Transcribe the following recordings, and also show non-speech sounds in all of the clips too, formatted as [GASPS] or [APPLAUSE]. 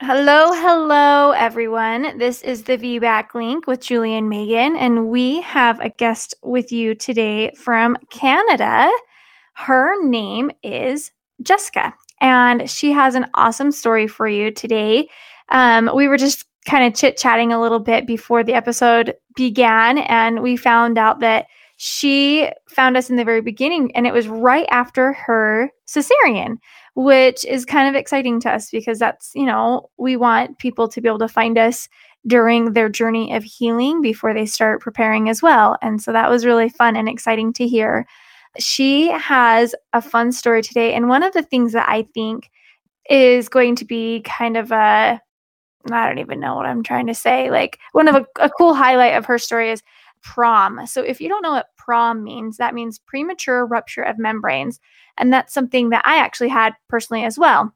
Hello, hello, everyone. This is the VBAC link with Julie and Meagan, and we have a guest with you today from Canada. Her name is Jessica, and she has an awesome story for you today. Um, we were just kind of chit chatting a little bit before the episode began, and we found out that she found us in the very beginning, and it was right after her cesarean which is kind of exciting to us because that's, you know, we want people to be able to find us during their journey of healing before they start preparing as well. And so that was really fun and exciting to hear. She has a fun story today. And one of the things that I think is going to be kind of a, I don't even know what I'm trying to say. Like one of a, a cool highlight of her story is prom. So if you don't know what prom means, that means premature rupture of membranes. And that's something that I actually had personally as well.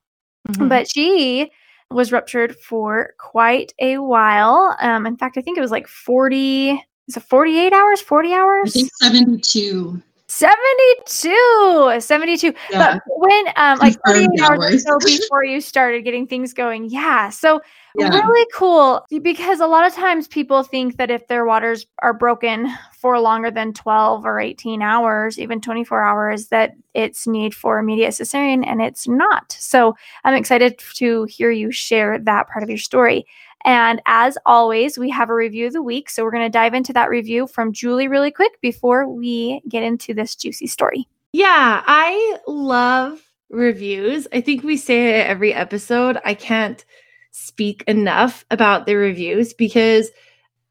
Mm-hmm. But she was ruptured for quite a while. Um, in fact, I think it was like 40, is it 48 hours, 40 hours? I think 72. 72 72 yeah. but when um like 48 hours or so [LAUGHS] before you started getting things going yeah. So yeah. really cool because a lot of times people think that if their waters are broken for longer than 12 or 18 hours even 24 hours that it's need for immediate cesarean and it's not. So i'm excited to hear you share that part of your story and as always, we have a review of the week. So we're going to dive into that review from Julie really quick before we get into this juicy story. Yeah, I love reviews. I think we say it every episode. I can't speak enough about the reviews because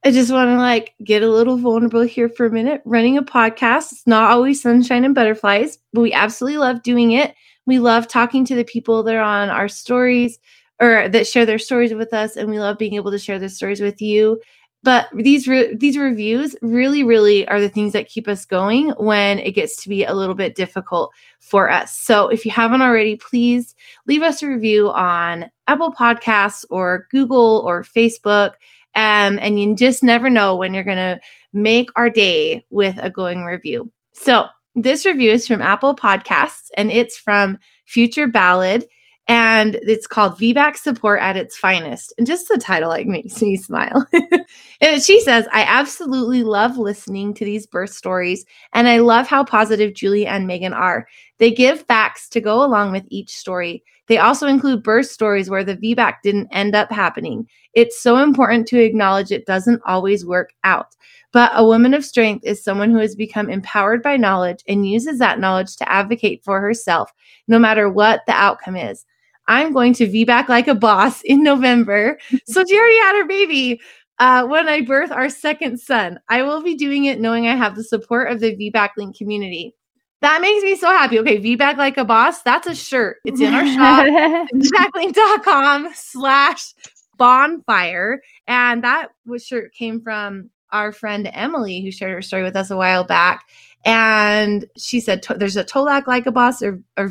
I just want to like get a little vulnerable here for a minute. Running a podcast, it's not always sunshine and butterflies, but we absolutely love doing it. We love talking to the people that are on our stories or that share their stories with us and we love being able to share their stories with you. But these re- these reviews really really are the things that keep us going when it gets to be a little bit difficult for us. So if you haven't already please leave us a review on apple podcasts or google or facebook. Um, and you just never know when you're going to make our day with a going review. So this review is from apple podcasts and it's from future ballad and it's called VBAC Support at its Finest. And just the title like makes me smile. [LAUGHS] and she says, I absolutely love listening to these birth stories, and I love how positive Julie and Meagan are. They give facts to go along with each story. They also include birth stories where the VBAC didn't end up happening. It's so important to acknowledge it doesn't always work out. But a woman of strength is someone who has become empowered by knowledge and uses that knowledge to advocate for herself, no matter what the outcome is. I'm going to VBAC like a boss in November. so she already had her baby. Uh, when I birth our second son, I will be doing it knowing I have the support of the VBAC Link community. That makes me so happy. Okay, VBAC like a boss. That's a shirt. It's in our shop. [LAUGHS] VBAClink.com slash bonfire. And that shirt came from our friend Emily, who shared her story with us a while back. And she said, there's a Tolac like a boss or, or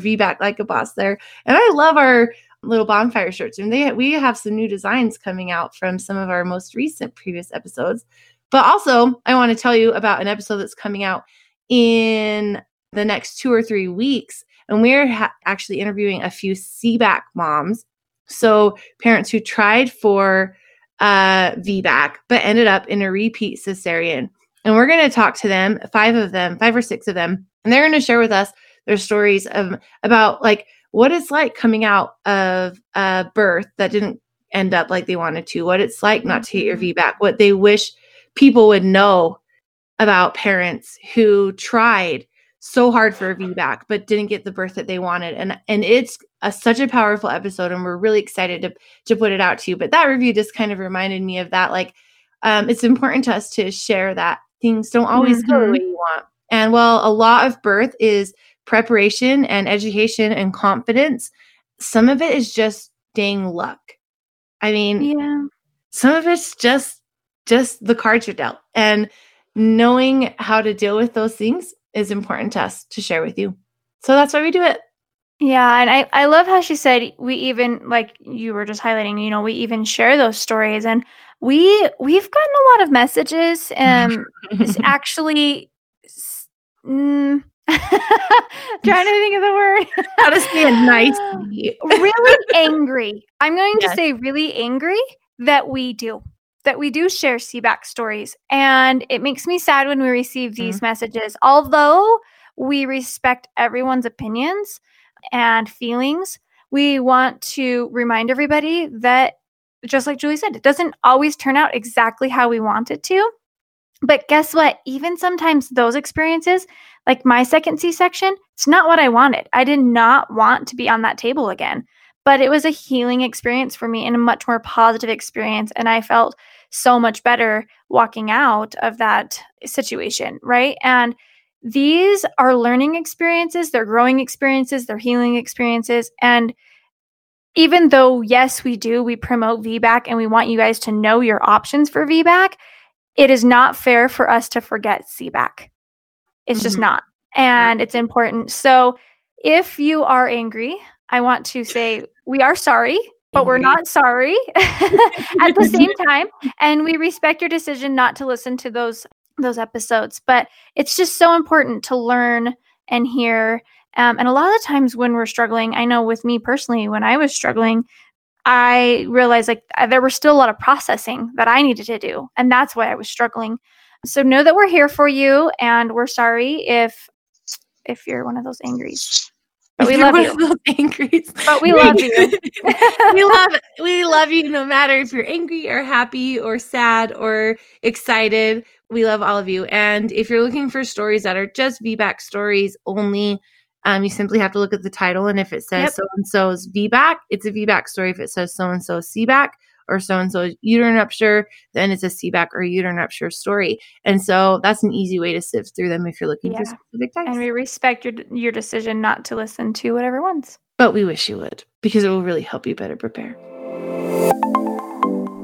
a boss there. And I love our little bonfire shirts. And they we have some new designs coming out from some of our most recent previous episodes. But also, I want to tell you about an episode that's coming out in the next two or three weeks. And we're ha- actually interviewing a few CBAC moms. So, parents who tried for uh, VBAC but ended up in a repeat cesarean. And we're going to talk to them, five of them, five or six of them, and they're going to share with us their stories of about like what it's like coming out of a birth that didn't end up like they wanted to, what it's like not to get your VBAC, what they wish people would know about parents who tried so hard for a VBAC but didn't get the birth that they wanted. And and it's a, such a powerful episode and we're really excited to to put it out to you. But that review just kind of reminded me of that like um, it's important to us to share that things don't always mm-hmm. go the mm-hmm. way you want. And while a lot of birth is preparation and education and confidence, some of it is just dang luck. I mean, yeah. Some of it's just just the cards you're dealt. And knowing how to deal with those things is important to us to share with you. So that's why we do it. Yeah, and I, I love how she said we even like you were just highlighting, you know, we even share those stories and we we've gotten a lot of messages um [LAUGHS] actually mm, [LAUGHS] Trying to think of the word. How to say it nicely. [LAUGHS] really angry. I'm going Yes. to say really angry that we do. That we do share CBAC stories. And it makes me sad when we receive these Mm-hmm. messages. Although we respect everyone's opinions and feelings, we want to remind everybody that, just like Julie said, it doesn't always turn out exactly how we want it to. But guess what? Even sometimes those experiences, like my second C section, it's not what I wanted. I did not want to be on that table again, but it was a healing experience for me and a much more positive experience. And I felt so much better walking out of that situation. Right. And these are learning experiences, they're growing experiences, they're healing experiences. And even though, yes, we do, we promote VBAC and we want you guys to know your options for VBAC, it is not fair for us to forget CBAC. It's just Mhm. not. And it's important. So if you are angry, I want to say we are sorry, but we're not sorry [LAUGHS] at the [LAUGHS] same time. And we respect your decision not to listen to those those episodes. But it's just so important to learn and hear. Um, and a lot of the times when we're struggling, I know with me personally, when I was struggling, I realized like uh, there was still a lot of processing that I needed to do. And that's why I was struggling. So know that we're here for you and we're sorry if if you're one of those angries. [LAUGHS] But we love you. angries. [LAUGHS] But we love you. we love we love you no matter if you're angry or happy or sad or excited. We love all of you. And if you're looking for stories that are just VBAC stories only, um, you simply have to look at the title. And if it says so and so's VBAC, it's a VBAC story. If it says so and so CBAC or so and so's uterine rupture, then it's a CBAC or uterine rupture story. And so that's an easy way to sift through them if you're looking Yeah. for specific types. and we respect your your decision not to listen to whatever ones. but we wish you would because it will really help you better prepare.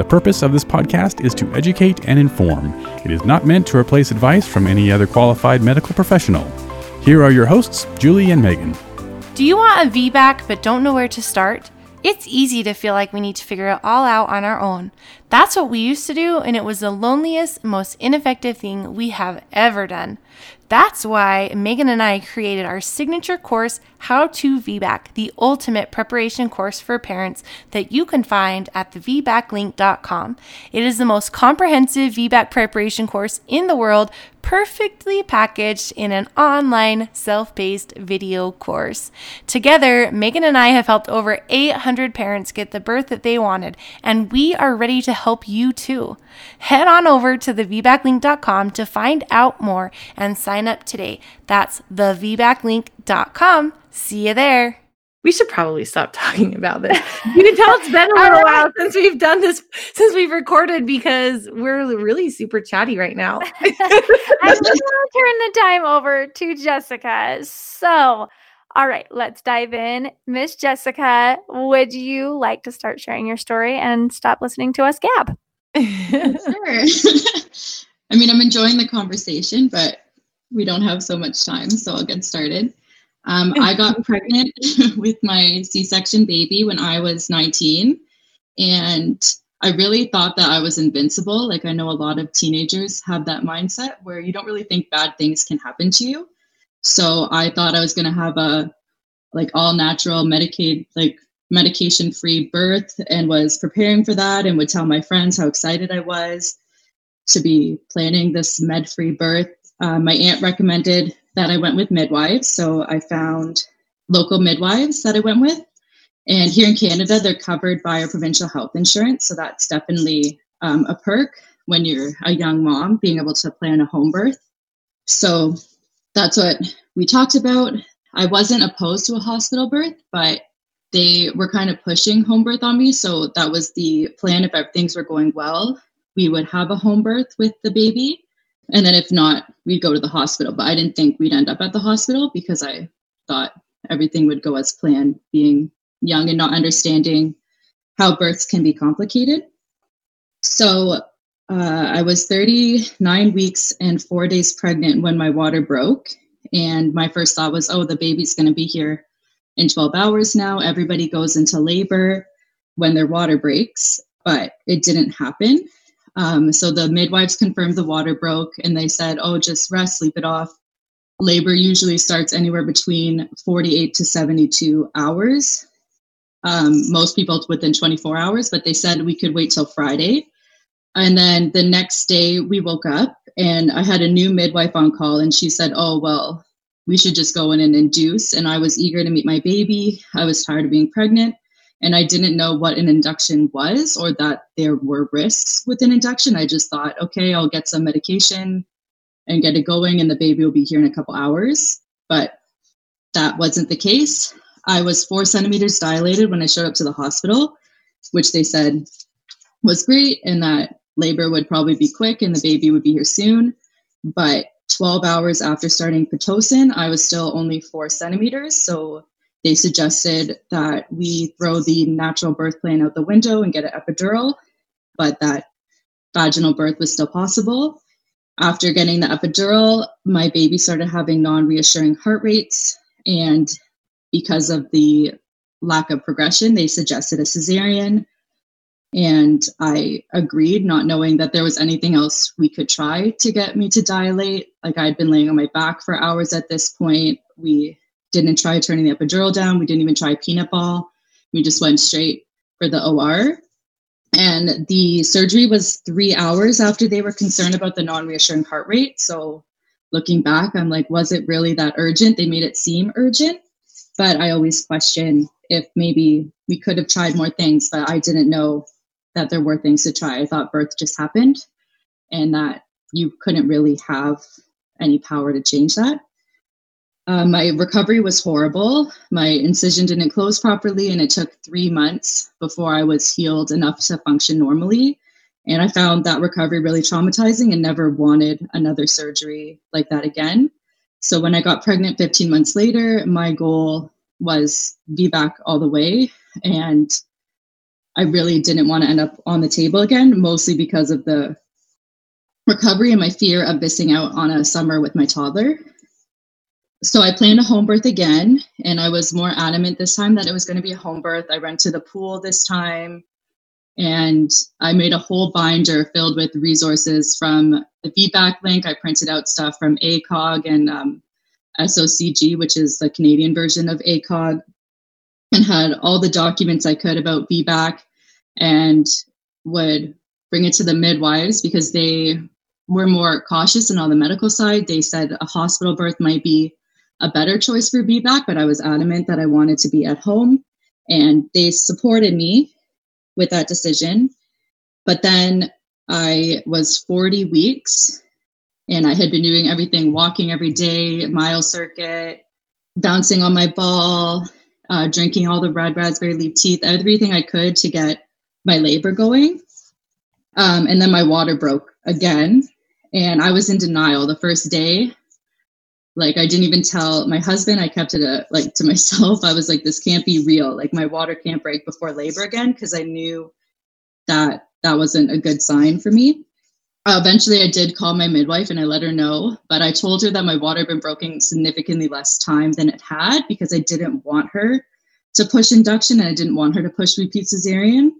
The purpose of this podcast is to educate and inform. It is not meant to replace advice from any other qualified medical professional. Here are your hosts, Julie and Meagan. Do you want a VBAC but don't know where to start? It's easy to feel like we need to figure it all out on our own. That's what we used to do, and it was the loneliest, most ineffective thing we have ever done. That's why Meagan and I created our signature course, How to VBAC, the ultimate preparation course for parents that you can find at thevbaclink.com. It is the most comprehensive VBAC preparation course in the world, perfectly packaged in an online self paced video course. Together, Meagan and I have helped over 800 parents get the birth that they wanted, and we are ready to help you too. Head on over to thevbaclink.com to find out more and sign up today. That's thevbaclink.com. See you there. We should probably stop [LAUGHS] talking about this. You can tell it's been a [LAUGHS] little while since we've done this, since we've recorded, because we're really super chatty right now. I'm going to turn the time over to Jessica. So, all right, let's dive in. Miss Jessica, would you like to start sharing your story and stop listening to us gab? [LAUGHS] Sure. [LAUGHS] I mean, I'm enjoying the conversation, but we don't have so much time, so I'll get started. Um, I [LAUGHS] got pregnant with my C section baby when I was 19, and I really thought that I was invincible. Like, I know a lot of teenagers have that mindset where you don't really think bad things can happen to you. So I thought I was going to have a like all natural Medicaid, like medication free birth, and was preparing for that and would tell my friends how excited I was to be planning this med free birth. Uh, my aunt recommended that I went with midwives. So I found local midwives that I went with. And here in Canada, they're covered by our provincial health insurance. So that's definitely um, a perk when you're a young mom, being able to plan a home birth. So that's what we talked about. I wasn't opposed to a hospital birth, but they were kind of pushing home birth on me. So that was the plan. If things were going well, we would have a home birth with the baby. And then if not, we'd go to the hospital. But I didn't think we'd end up at the hospital because I thought everything would go as planned, being young and not understanding how births can be complicated. So uh, I was 39 weeks and four days pregnant when my water broke. And my first thought was, oh, the baby's going to be here in 12 hours now. Everybody goes into labor when their water breaks, but it didn't happen. Um, so the midwives confirmed the water broke and they said, oh, just rest, sleep it off. Labor usually starts anywhere between 48 to 72 hours. Um, most people within 24 hours, but they said we could wait till Friday. And then the next day we woke up and I had a new midwife on call and she said, oh, well, we should just go in and induce. And I was eager to meet my baby. I was tired of being pregnant and I didn't know what an induction was or that there were risks with an induction. I just thought, okay, I'll get some medication and get it going, and the baby will be here in a couple hours. But that wasn't the case. I was four centimeters dilated when I showed up to the hospital, which they said was great, and that labor would probably be quick and the baby would be here soon. But 12 hours after starting Pitocin, I was still only four centimeters. So they suggested that we throw the natural birth plan out the window and get an epidural, but that vaginal birth was still possible. After getting the epidural, my baby started having non reassuring heart rates. And because of the lack of progression, they suggested a cesarean. And I agreed, not knowing that there was anything else we could try to get me to dilate. Like I'd been laying on my back for hours at this point. We didn't try turning the epidural down. We didn't even try peanut ball. We just went straight for the OR. And the surgery was three hours after they were concerned about the non reassuring heart rate. So looking back, I'm like, was it really that urgent? They made it seem urgent. But I always question if maybe we could have tried more things, but I didn't know that there were things to try. I thought birth just happened and that you couldn't really have any power to change that. Uh, my recovery was horrible. My incision didn't close properly, and it took three months before I was healed enough to function normally. And I found that recovery really traumatizing and never wanted another surgery like that again. So when I got pregnant 15 months later, my goal was VBAC all the way. And I really didn't want to end up on the table again, mostly because of the recovery and my fear of missing out on a summer with my toddler so I planned a home birth again, and I was more adamant this time that it was going to be a home birth. I to the pool this time, and I made a whole binder filled with resources from the VBAC link. I printed out stuff from ACOG and um, SOGC, which is the Canadian version of ACOG, and had all the documents I could about VBAC and would bring it to the midwives because they were more cautious and on the medical side. They said a hospital birth might be a better choice for VBAC, but I was adamant that I wanted to be at home. And they supported me with that decision. But then I was 40 weeks and I had been doing everything walking every day, mile circuit, bouncing on my ball, uh, drinking all the red raspberry leaf tea, everything I could to get my labor going. Um, and then my water broke again. And I was in denial the first day. Like I didn't even tell my husband. I kept it a, like to [LAUGHS] myself. I was like, this can't be real. Like my water can't break before labor again because I knew that that wasn't a good sign for me. Eventually, I did call my midwife and I let her know, but I told her that my water had been broken significantly less time than it had because I didn't want her to push induction and I didn't want her to push repeat cesarean.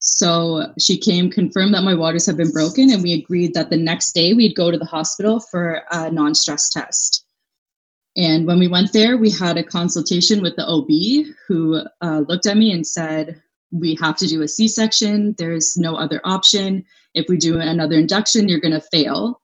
So she came, confirmed that my waters had been broken, and we agreed that the next day we'd go to the hospital for a non stress test. And when we went there, we had a consultation with the OB who uh, looked at me and said, We have to do a C section. There's no other option. If we do another induction, you're going to fail.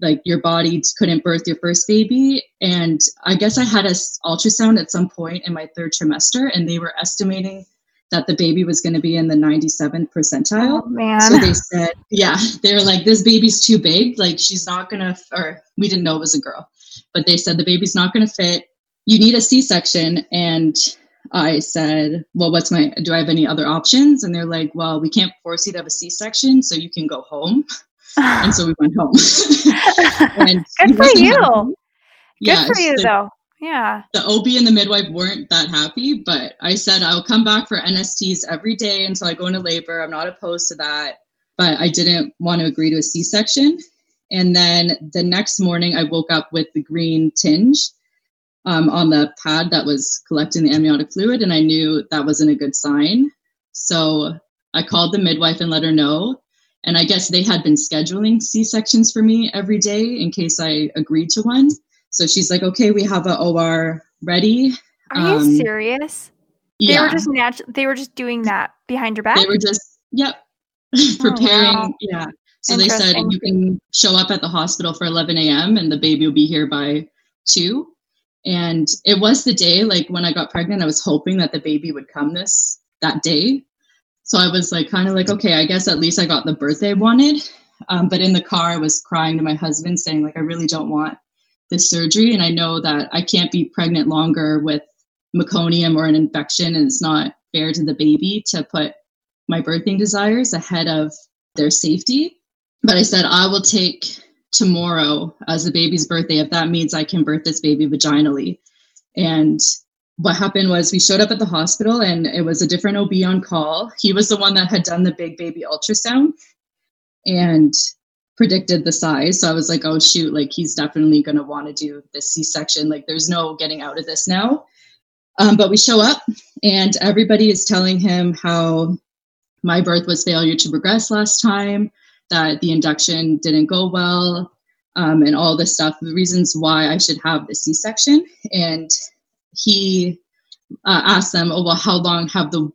Like your body couldn't birth your first baby. And I guess I had an ultrasound at some point in my third trimester, and they were estimating that the baby was going to be in the 97th percentile. Oh, man. So they said, yeah, they were like, this baby's too big. Like, she's not going to, or we didn't know it was a girl but they said the baby's not going to fit. You need a C section. And I said, Well, what's my, do I have any other options? And they're like, Well, we can't force you to have a C section, so you can go home. [LAUGHS] and so we went home. [LAUGHS] and Good for you. Yeah, Good for you, though. Yeah. The OB and the midwife weren't that happy, but I said I'll come back for NSTs every day until I go into labor. I'm not opposed to that, but I didn't want to agree to a C section. And then the next morning, I woke up with the green tinge um, on the pad that was collecting the amniotic fluid, and I knew that wasn't a good sign. So I called the midwife and let her know. And I guess they had been scheduling C sections for me every day in case I agreed to one. So she's like, okay, we have a OR ready. Are you Um, serious? They yeah, were just natu- they were just doing that behind your back. they were just, yep, [LAUGHS] preparing. wow. Yeah. So they said you can show up at the hospital for 11 a.m. and the baby will be here by 2. And it was the day, like when I got pregnant, I was hoping that the baby would come this that day. So I was like, kind of like, okay, I guess at least I got the birthday I wanted. Um, but in the car, I was crying to my husband, saying, like, I really don't want this surgery. And I know that I can't be pregnant longer with meconium or an infection. And it's not fair to the baby to put my birthing desires ahead of their safety. But I said, I will take tomorrow as the baby's birthday if that means I can birth this baby vaginally. And what happened was we showed up at the hospital and it was a different OB on call. He was the one that had done the big baby ultrasound and predicted the size. So I was like, oh shoot, like he's definitely going to want to do this C section. Like there's no getting out of this now. Um, but we show up and everybody is telling him how my birth was failure to progress last time, that the induction didn't go well, um, and all this stuff, the reasons why I should have the C section. And he uh, asked them, oh, well, how long have the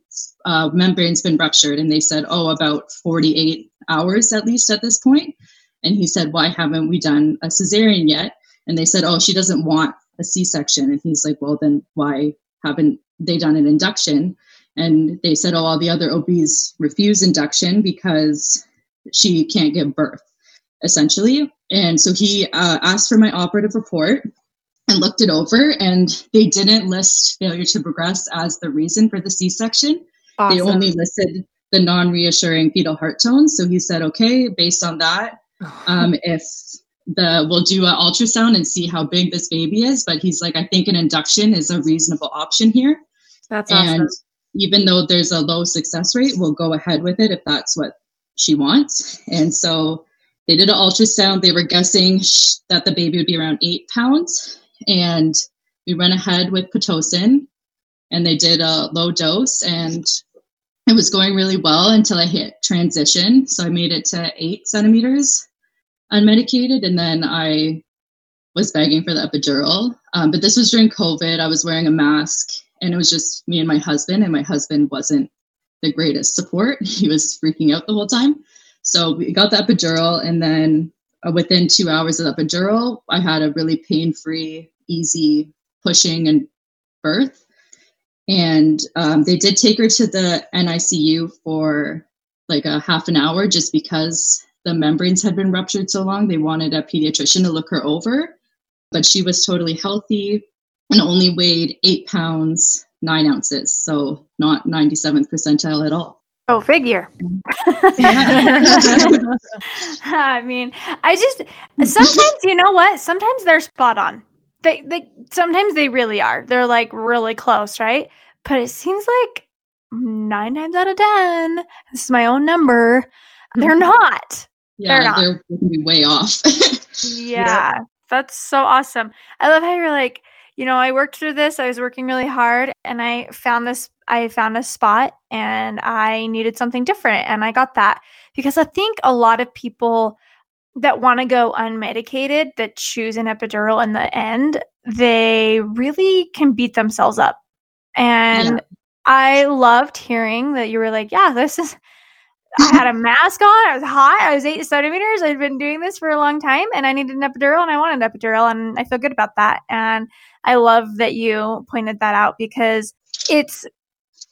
uh, membranes been ruptured? And they said, oh, about 48 hours at least at this point. And he said, why haven't we done a cesarean yet? And they said, oh, she doesn't want a C section. And he's like, well, then why haven't they done an induction? And they said, oh, all the other OBs refuse induction because she can't give birth, essentially. And so he uh, asked for my operative report and looked it over, and they didn't list failure to progress as the reason for the C section. They only listed the non reassuring fetal heart tones. So he said, okay, based on that, [SIGHS] um, if the we'll do an ultrasound and see how big this baby is. But he's like, I think an induction is a reasonable option here. That's and awesome. even though there's a low success rate, we'll go ahead with it if that's what she wants. And so they did an ultrasound. They were guessing that the baby would be around eight pounds. And we went ahead with Pitocin and they did a low dose and it was going really well until I hit transition. So I made it to eight centimeters unmedicated. And then I was begging for the epidural. Um, but this was during COVID. I was wearing a mask and it was just me and my husband, and my husband wasn't the greatest support. [LAUGHS] He was freaking out the whole time. So we got the epidural, and then uh, within two hours of the epidural, I had a really pain free, easy pushing and birth. And um, they did take her to the NICU for like a half an hour just because the membranes had been ruptured so long. They wanted a pediatrician to look her over, but she was totally healthy and only weighed eight pounds, nine ounces. So not 97th percentile at all. Oh, figure. [LAUGHS] I mean, I just sometimes you know what? Sometimes they're spot on. They they sometimes they really are. They're like really close, right? But it seems like nine times out of ten, this is my own number. They're mm-hmm. not. Yeah, they're to be way off. [LAUGHS] Yeah, that's so awesome. I love how you're like, you know, I worked through this. I was working really hard and I found this, I found a spot and I needed something different. And I got that because I think a lot of people that want to go unmedicated that choose an epidural in the end, they really can beat themselves up. And I loved hearing that you were like, yeah, this is, I had a mask on. I was hot. I was eight centimeters. I'd been doing this for a long time, and I needed an epidural, and I wanted an epidural, and I feel good about that. And I love that you pointed that out because it's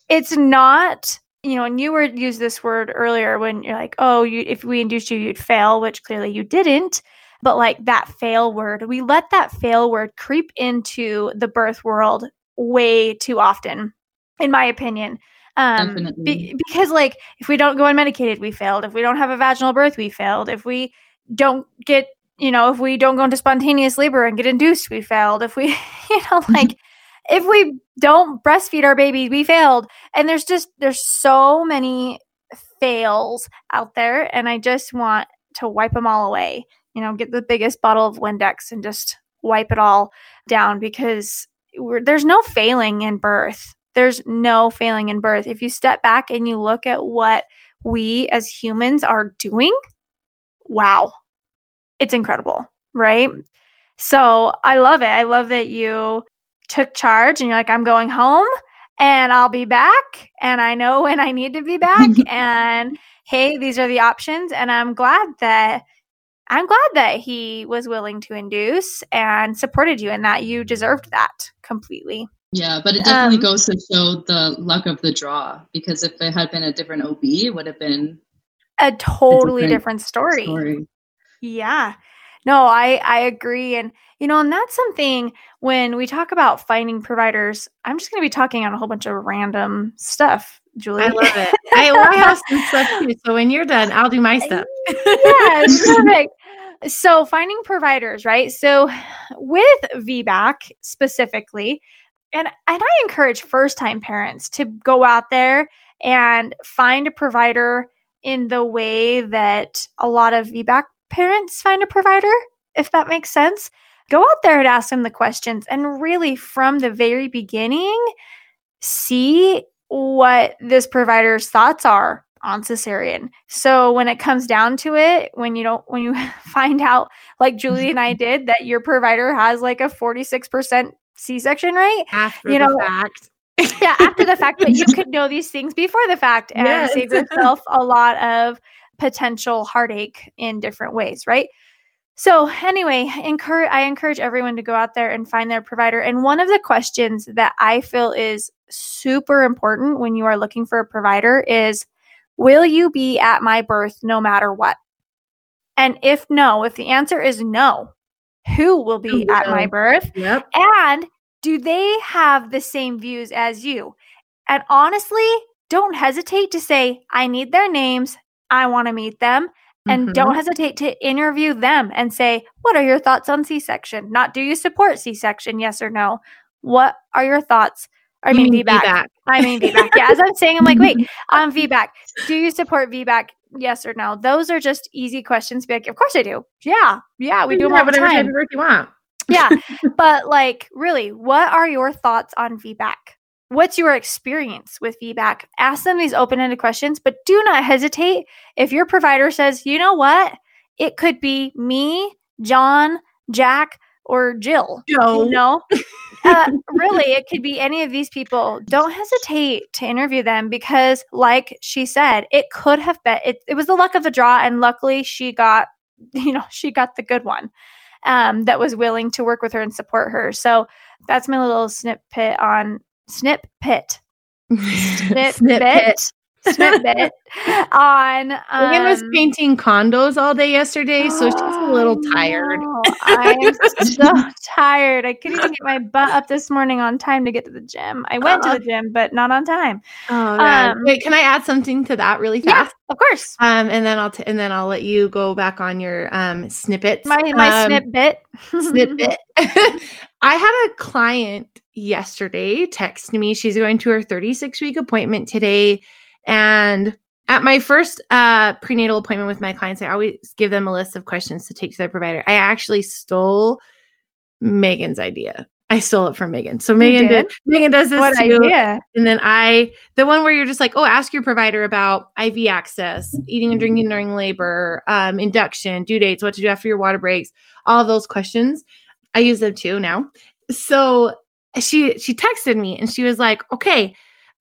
it's not you know, and you were used this word earlier when you're like, oh, you if we induced you, you'd fail, which clearly you didn't. But like that fail word, we let that fail word creep into the birth world way too often, in my opinion. Um, be- because like if we don't go unmedicated, we failed. If we don't have a vaginal birth, we failed. If we don't get you know, if we don't go into spontaneous labor and get induced, we failed. If we, [LAUGHS] you know, [LAUGHS] like if we don't breastfeed our baby, we failed. And there's just there's so many fails out there and I just want to wipe them all away. You know, get the biggest bottle of Windex and just wipe it all down because there's no failing in birth. There's no failing in birth. If you step back and you look at what we as humans are doing, wow, it's incredible, right? So I love it. I love that you took charge and you're like, I'm going home and I'll be back. And I know when I need to be back. [LAUGHS] and hey, these are the options. And I'm glad that I'm glad that he was willing to induce and supported you and that you deserved that completely. Yeah, but it definitely um, goes to show the luck of the draw because if it had been a different OB, it would have been a totally a different, different story. story. Yeah. No, I I agree and you know, and that's something when we talk about finding providers, I'm just going to be talking on a whole bunch of random stuff, Julie. I love it. I, well, I have some stuff too. So when you're done, I'll do my stuff. yeah, [LAUGHS] perfect. So finding providers, right? So with VBAC specifically, and and I encourage first time parents to go out there and find a provider in the way that a lot of VBAC parents find a provider, if that makes sense. Go out there and ask them the questions and really from the very beginning see what this provider's thoughts are on cesarean. So when it comes down to it, when you don't when you [LAUGHS] find out like Julie and I [LAUGHS] did that your provider has like a 46% C-section right? after you know, fact. [LAUGHS] yeah, after the fact, but you could know these things before the fact [LAUGHS] and yes. save [LAUGHS] yourself a lot of potential heartache in different ways, right? So, anyway, encourage I encourage everyone to go out there and find their provider. And one of the questions that I feel is super important when you are looking for a provider is will you be at my birth no matter what? And if no, if the answer is no, who will be at my birth? Yep. And do they have the same views as you? And honestly, don't hesitate to say, I need their names. I want to meet them. And mm-hmm. don't hesitate to interview them and say, What are your thoughts on C section? Not do you support C section? Yes or no? What are your thoughts? I mean, mean VBAC. VBAC. I mean VBAC. Yeah, as I'm saying, I'm like, wait, on um, VBAC. Do you support VBAC? Yes or no? Those are just easy questions. Be like, of course I do. Yeah, yeah, we do all the time. you want. yeah, [LAUGHS] but like, really, what are your thoughts on VBAC? What's your experience with VBAC? Ask them these open ended questions, but do not hesitate. If your provider says, you know what, it could be me, John, Jack, or Jill. Joe. You know? [LAUGHS] uh, really, it could be any of these people. Don't hesitate to interview them because, like she said, it could have been, it, it was the luck of the draw. And luckily, she got, [LAUGHS] you know, she got the good one um, that was willing to work with her and support her. So that's my little snippet on snip [LAUGHS] pit. Snip, snip pit. Snippet [LAUGHS] on. Um, Meagan was painting condos all day yesterday, so she's a little [GASPS] tired. [LAUGHS] I am so tired. I couldn't even get my butt up this morning on time to get to the gym. I went uh, to the gym, but not on time. Oh, um, wait, can I add something to that really fast? Yeah, of course. Um, and then I'll t- and then I'll let you go back on your um snippets. My my um, snippet. [LAUGHS] snippet. I had a client yesterday text me. She's going to her 36 week appointment today and at my first uh, prenatal appointment with my clients, I always give them a list of questions to take to their provider. I actually stole Meagan's idea. I stole it from Meagan. So Meagan did? did? Meagan does this what too. Idea? And then I the one where you're just like, oh, ask your provider about IV access, eating and drinking during labor, um, induction, due dates, what to do after your water breaks, all of those questions. I use them too now. So she she texted me and she was like, okay,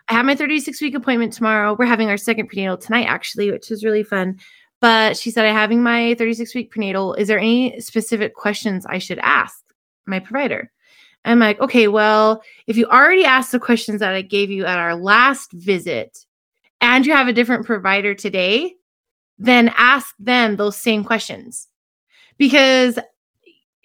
I have my 36 week appointment tomorrow. We're having our second prenatal tonight, actually, which is really fun. But she said, I'm having my 36 week prenatal. Is there any specific questions I should ask my provider? I'm like, okay, well, if you already asked the questions that I gave you at our last visit and you have a different provider today, then ask them those same questions. Because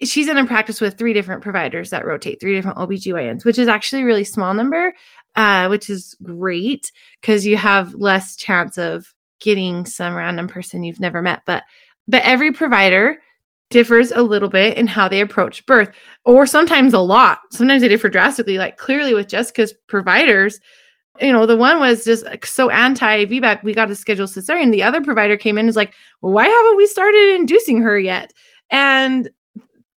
she's in a practice with three different providers that rotate, three different OBGYNs, which is actually a really small number uh, which is great because you have less chance of getting some random person you've never met. But but every provider differs a little bit in how they approach birth, or sometimes a lot. Sometimes they differ drastically. Like clearly with Jessica's providers, you know, the one was just so anti VBAC, we got to schedule cesarean. The other provider came in and is like, well, why haven't we started inducing her yet? And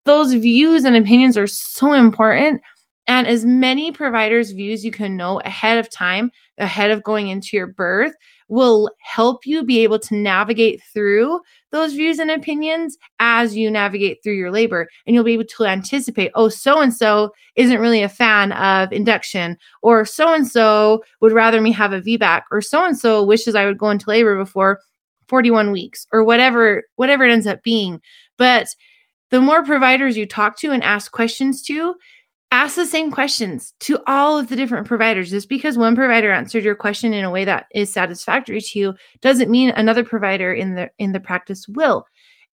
those views and opinions are so important. And as many providers' views you can know ahead of time, ahead of going into your birth, will help you be able to navigate through those views and opinions as you navigate through your labor. And you'll be able to anticipate, oh, so and so isn't really a fan of induction, or so and so would rather me have a VBAC, or so and so wishes I would go into labor before 41 weeks, or whatever, whatever it ends up being. But the more providers you talk to and ask questions to, ask the same questions to all of the different providers. Just because one provider answered your question in a way that is satisfactory to you doesn't mean another provider in the in the practice will.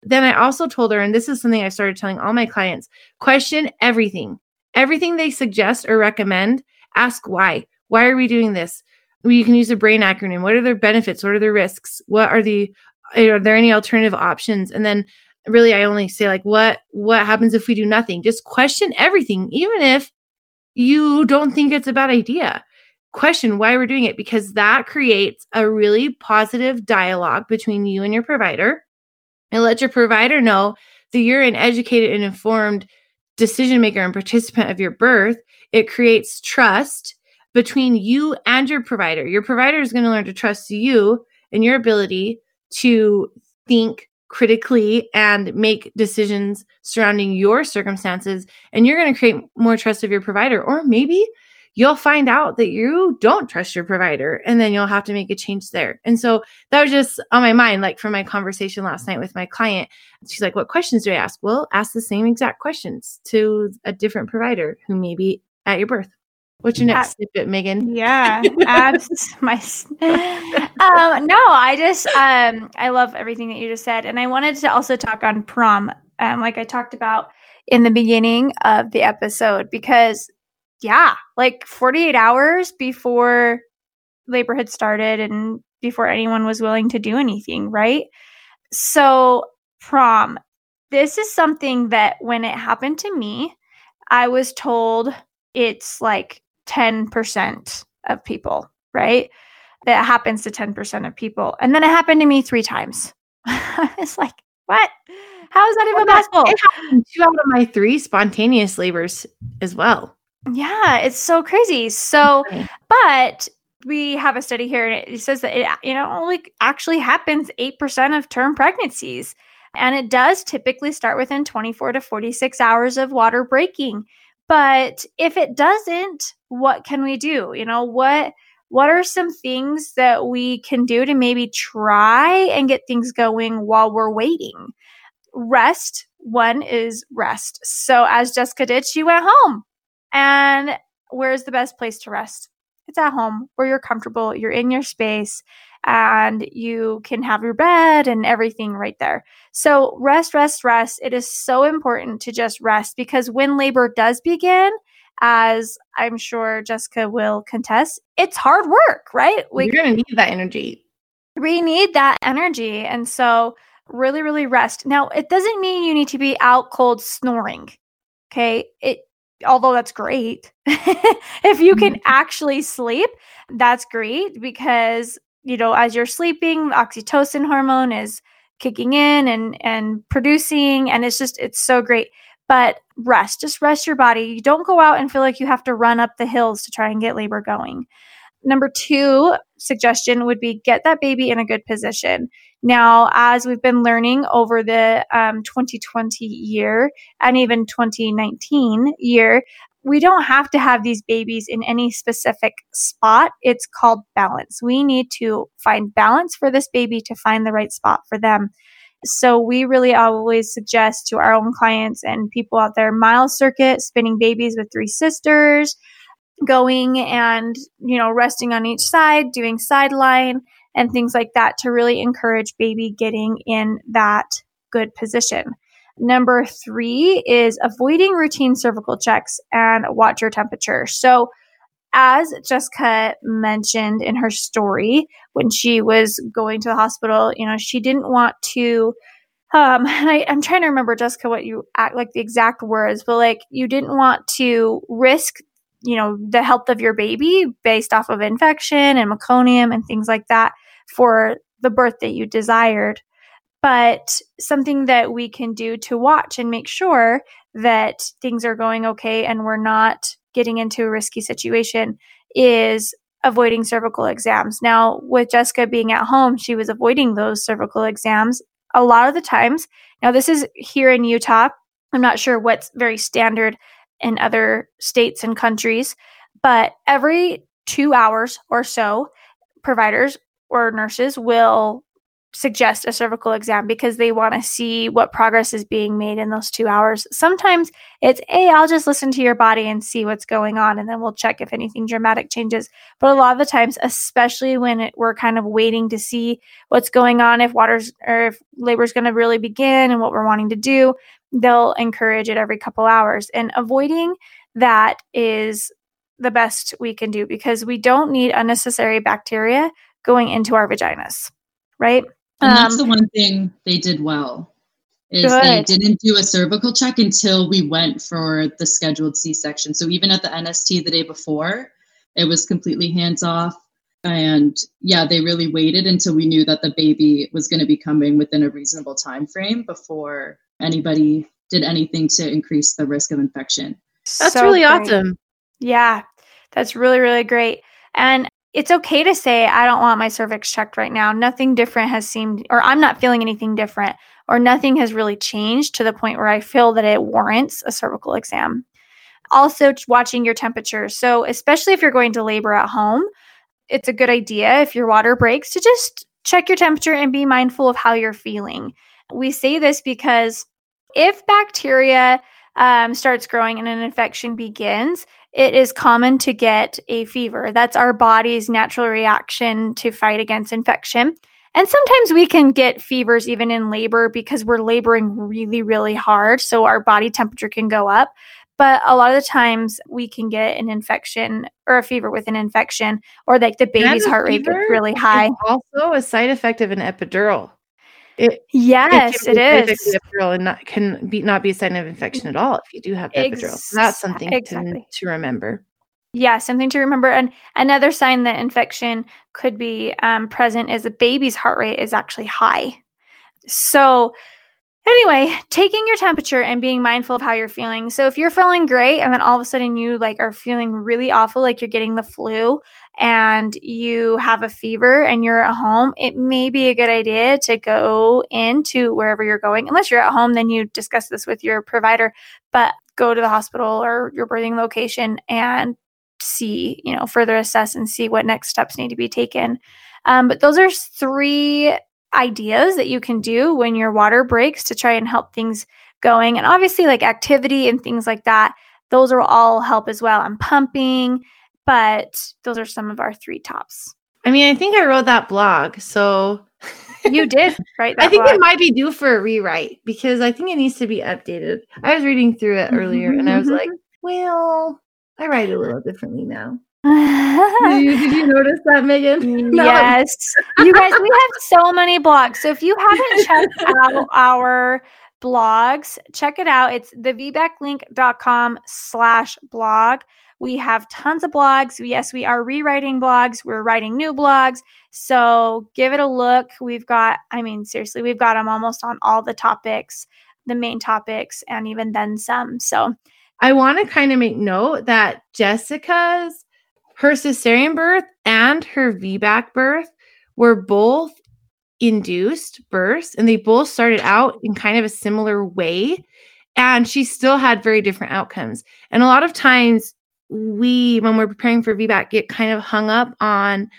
Then I also told her, and this is something I started telling all my clients, question everything. Everything they suggest or recommend, ask why. Why are we doing this? You can use a brain acronym. What are their benefits? What are their risks? What are the are there any alternative options? And then really i only say like what what happens if we do nothing? Just question everything even if you don't think it's a bad idea. Question why we're doing it because that creates a really positive dialogue between you and your provider. And let your provider know that you're an educated and informed decision maker and participant of your birth. It creates trust between you and your provider. Your provider is going to learn to trust you and your ability to think critically and make decisions surrounding your circumstances and you're going to create more trust of your provider. Or maybe you'll find out that you don't trust your provider and then you'll have to make a change there. And so that was just on my mind like from my conversation last night with my client. She's like what questions do i ask? Well ask the same exact questions to a different provider who may be at your birth What's your next uh, snippet, Meagan? Yeah, abs [LAUGHS] my. um, no, I just um, I love everything that you just said, and I wanted to also talk on prom, um, like I talked about in the beginning of the episode, because yeah, like 48 hours before labor had started and before anyone was willing to do anything, right? So prom, this is something that when it happened to me, I was told it's like 10% of people, right? That happens to 10% of people. And then it happened to me three times. [LAUGHS] it's like, what? How is that even possible? It happened two out of my three spontaneous labors as well. Yeah, it's so crazy. So, but we have a study here and it says that it you know only actually happens 8% of term pregnancies and it does typically start within 24 to 46 hours of water breaking but if it doesn't, what can we do? You know, what what are some things that we can do to maybe try and get things going while we're waiting? Rest, one is rest. So as Jessica did, she went home. And where's the best place to rest? It's at home where you're comfortable, you're in your space, and you can have your bed and everything right there. So, rest, rest, rest. It is so important to just rest because when labor does begin, as I'm sure Jessica will contest, it's hard work, right? Like, You're going to need that energy. We need that energy. And so, really, really rest. Now, it doesn't mean you need to be out cold snoring. Okay. It, although that's great. [LAUGHS] if you can mm-hmm. actually sleep, that's great because you know, as you're sleeping, oxytocin hormone is kicking in and and producing and it's just it's so great. But rest, just rest your body. You don't go out and feel like you have to run up the hills to try and get labor going. Number 2 suggestion would be get that baby in a good position. Now, as we've been learning over the um, 2020 year and even 2019 year, we don't have to have these babies in any specific spot. It's called balance. We need to find balance for this baby to find the right spot for them. So we really always suggest to our own clients and people out there mile circuit, spinning babies with three sisters, going and, you know, resting on each side, doing sideline and things like that to really encourage baby getting in that good position. Number three is avoiding routine cervical checks and watch your temperature. So, as Jessica mentioned in her story, when she was going to the hospital, you know, she didn't want to um [LAUGHS] I, i'm trying to remember jessica what you act like the exact words but like you didn't want to risk you know the health of your baby based off of infection and meconium and things like that for the birth that you desired but something that we can do to watch and make sure that things are going okay and we're not getting into a risky situation is avoiding cervical exams. Now, with Jessica being at home, she was avoiding those cervical exams a lot of the times. Now, this is here in Utah. I'm not sure what's very standard in other states and countries, but every two hours or so, providers or nurses will suggest a cervical exam because they want to see what progress is being made in those two hours. Sometimes it's, hey, I'll just listen to your body and see what's going on, and then we'll check if anything dramatic changes. But a lot of the times, especially when it, we're kind of waiting to see what's going on, if water's or if labor is going to really begin and what we're wanting to do, they'll encourage it every couple hours. And avoiding that is the best we can do because we don't need unnecessary bacteria going into our vaginas, right? And that's um, the one thing they did well is good. they didn't do a cervical check until we went for the scheduled C-section. So even at the NST the day before, it was completely hands off. And yeah, they really waited until we knew that the baby was going to be coming within a reasonable time frame before anybody did anything to increase the risk of infection. That's so really great. awesome. Yeah, that's really, really great. And it's okay to say, I don't want my cervix checked right now. Nothing different has seemed, or I'm not feeling anything different, or nothing has really changed to the point where I feel that it warrants a cervical exam. Also, watching your temperature. So, especially if you're going to labor at home, it's a good idea if your water breaks to just check your temperature and be mindful of how you're feeling. We say this because if bacteria um, starts growing and an infection begins, it is common to get a fever. That's our body's natural reaction to fight against infection. And sometimes we can get fevers even in labor because we're laboring really, really hard. So our body temperature can go up. But a lot of the times we can get an infection or a fever with an infection, or like the baby's heart rate gets really high. Also, a side effect of an epidural. It, yes, it, it is. Epidural and not can be not be a sign of infection at all if you do have epidural. Ex- that's something exactly. to, to remember. Yeah, something to remember. And another sign that infection could be um, present is a baby's heart rate is actually high. So, anyway, taking your temperature and being mindful of how you're feeling. So, if you're feeling great and then all of a sudden you like are feeling really awful, like you're getting the flu, and you have a fever and you're at home, it may be a good idea to go into wherever you're going. Unless you're at home, then you discuss this with your provider, but go to the hospital or your birthing location and see, you know, further assess and see what next steps need to be taken. Um, but those are three ideas that you can do when your water breaks to try and help things going. And obviously, like activity and things like that, those will all help as well. And pumping but those are some of our three tops. I mean, I think I wrote that blog. So you did [LAUGHS] right i think blog. it might be due for a rewrite because i think it needs to be updated i was reading through it earlier and i was like mm-hmm. well i write a little differently now [LAUGHS] did, you, did, you, notice that meagan [LAUGHS] yes you guys we have so many blogs so if you haven't checked out our blogs check it out it's the vbaclink.com slash blog we have tons of blogs. Yes, we are rewriting blogs. We're writing new blogs. So give it a look. We've got, I mean, seriously, we've got them almost on all the topics, the main topics, and even then some. So I want to kind of make note that Jessica's, her cesarean birth and her VBAC birth were both induced births and they both started out in kind of a similar way and she still had very different outcomes and a lot of times we when we're preparing for VBAC get kind of hung up on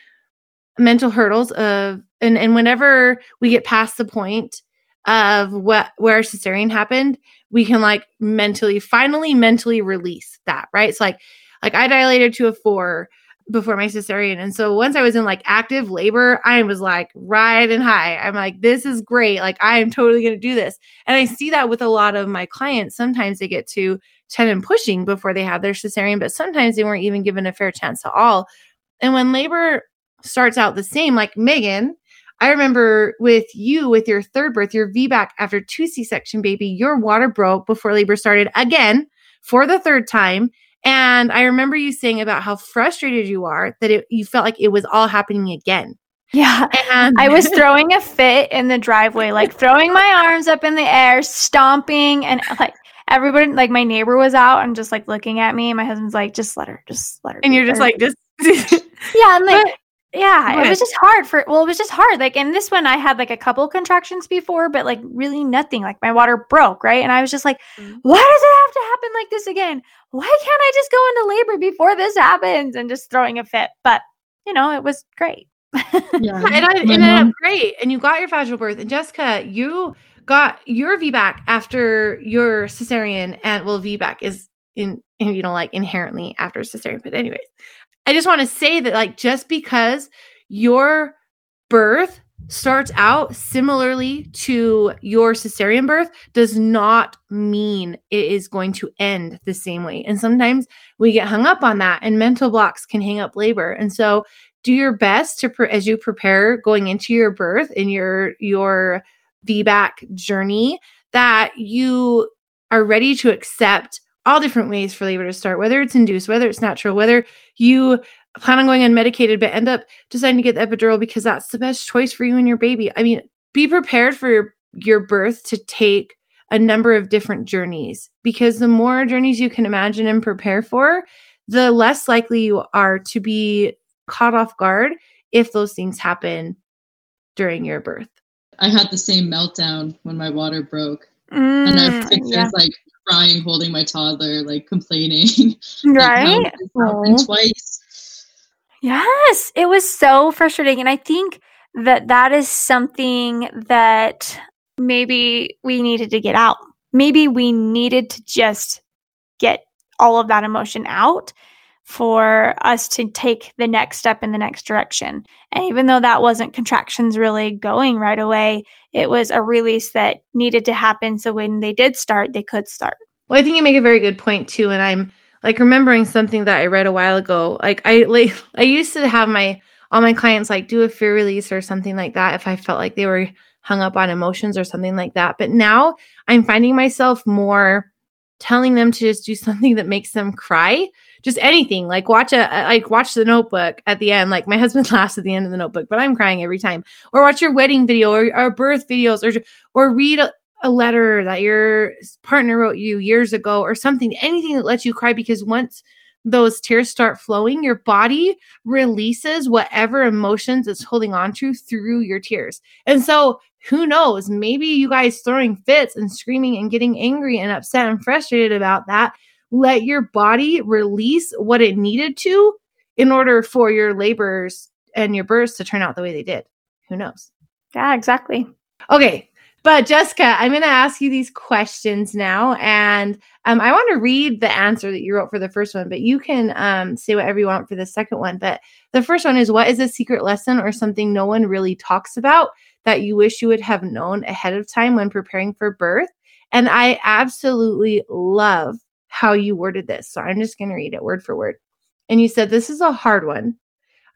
mental hurdles of and and whenever we get past the point of what where cesarean happened, we can like mentally finally mentally release that, right? It's like like I dilated to a 4 before my cesarean. And so once I was in like active labor, I was like riding high. I'm like, this is great. Like, I am totally going to do this. And I see that with a lot of my clients. Sometimes they get to 10 and pushing before they have their cesarean, but sometimes they weren't even given a fair chance at all. And when labor starts out the same, like Meagan, I remember with you, with your third birth, your VBAC after two C section baby, your water broke before labor started again for the third time. And I remember you saying about how frustrated you are that it, you felt like it was all happening again. Yeah. And I was [LAUGHS] throwing a fit in the driveway, like throwing my arms up in the air, stomping, and like everybody, like my neighbor was out and just like looking at me. And my husband's like, just let her, just let her. And you're just like, just. [LAUGHS] yeah. And like, but, yeah, it was just hard for, well, it was just hard. Like, in this one, I had like a couple contractions before, but like really nothing. Like, my water broke, right? And I was just like, mm-hmm. why does it have to happen like this again? Why can't I just go into labor before this happens? And just throwing a fit. But, you know, it was great. yeah, it, [LAUGHS] it ended up great. And you got your vaginal birth. And Jessica, you got your VBAC after your cesarean, and well, VBAC is in, you know, like inherently after cesarean. But, anyways, I just want to say that, like, just because your birth starts out similarly to your cesarean birth does not mean it is going to end the same way. And sometimes we get hung up on that, and mental blocks can hang up labor. And so, do your best to pre- as you prepare going into your birth in your your VBAC journey that you are ready to accept all different ways for labor to start, whether it's induced, whether it's natural, whether you plan on going unmedicated but end up deciding to get the epidural because that's the best choice for you and your baby. I mean, be prepared for your, your birth to take a number of different journeys because the more journeys you can imagine and prepare for, the less likely you are to be caught off guard if those things happen during your birth. I had the same meltdown when my water broke. Mm, and I have pictures yeah. like crying, holding my toddler, like complaining. [LAUGHS] Right. like, twice. Yes, it was so frustrating. And I think that that is something that maybe we needed to get out. Maybe we needed to just get all of that emotion out for us to take the next step in the next direction. And even though that wasn't contractions really going right away, it was a release that needed to happen. So when they did start, they could start. Well, I think you make a very good point too. And I'm like remembering something that I read a while ago. Like I [LAUGHS] like I used to have my all my clients like do a fear release or something like that if I felt like they were hung up on emotions or something like that. But now I'm finding myself more telling them to just do something that makes them cry just anything like watch a like watch the notebook at the end like my husband [LAUGHS] laughs at the end of the notebook but i'm crying every time. Or watch your wedding video or, or birth videos or or read a, a letter that your partner wrote you years ago or something anything that lets you cry because once those tears start flowing your body releases whatever emotions it's holding on to through your tears. And so who knows? Maybe you guys throwing fits and screaming and getting angry and upset and frustrated about that let your body release what it needed to in order for your labors and your births to turn out the way they did. Who knows? Yeah, exactly. Okay. But Jessica, I'm going to ask you these questions now, and um, I want to read the answer that you wrote for the first one, but you can um, say whatever you want for the second one. But the first one is what is a secret lesson or something no one really talks about that you wish you would have known ahead of time when preparing for birth? And I absolutely love how you worded this. So I'm just going to read it word for word. And you said, This is a hard one.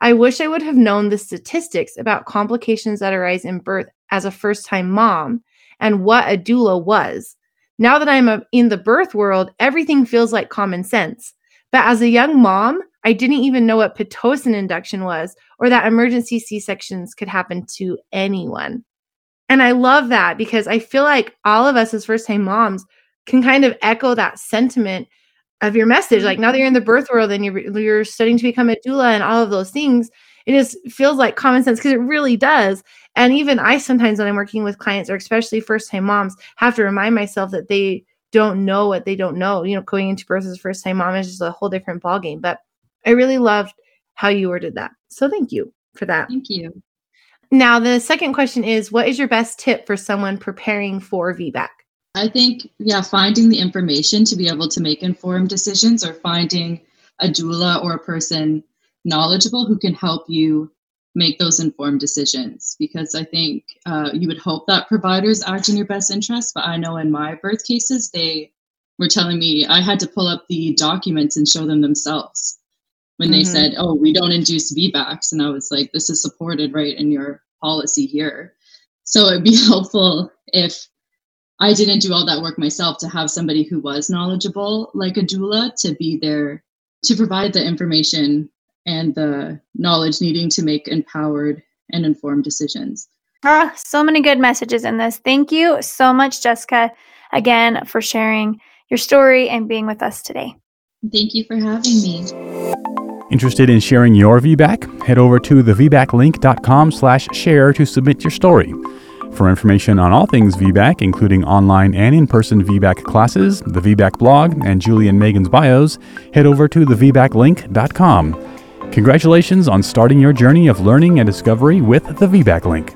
I wish I would have known the statistics about complications that arise in birth as a first time mom and what a doula was. Now that I'm in the birth world, everything feels like common sense. But as a young mom, I didn't even know what Pitocin induction was or that emergency C sections could happen to anyone. And I love that because I feel like all of us as first time moms can kind of echo that sentiment of your message. Like now that mm-hmm. you're in the birth world and you're you're studying to become a doula and all of those things, it just feels like common sense because it really does. And even I sometimes when I'm working with clients or especially first time moms have to remind myself that they don't know what they don't know. You know, going into birth as a first time mom is just a whole different ballgame. But I really loved how you worded that. So thank you for that. Thank you. Now the second question is what is your best tip for someone preparing for VBAC? I think, yeah, finding the information to be able to make informed decisions or finding a doula or a person knowledgeable who can help you make those informed decisions. Because I think uh, you would hope that providers act in your best interest, but I know in my birth cases, they were telling me I had to pull up the documents and show them themselves when mm-hmm. they said, oh, we don't induce VBACs. And I was like, this is supported right in your policy here. So it'd be [LAUGHS] helpful if I didn't do all that work myself to have somebody who was knowledgeable, like a doula, to be there to provide the information and the knowledge needing to make empowered and informed decisions. Ah, so many good messages in this. Thank you so much, Jessica, again for sharing your story and being with us today. Thank you for having me. Interested in sharing your VBAC? Head over to thevbaclink.com slash share to submit your story. For information on all things VBAC, including online and in person VBAC classes, the VBAC blog, and Julie and Meagan's bios, head over to thevbaclink.com. Congratulations on starting your journey of learning and discovery with the VBAC Link.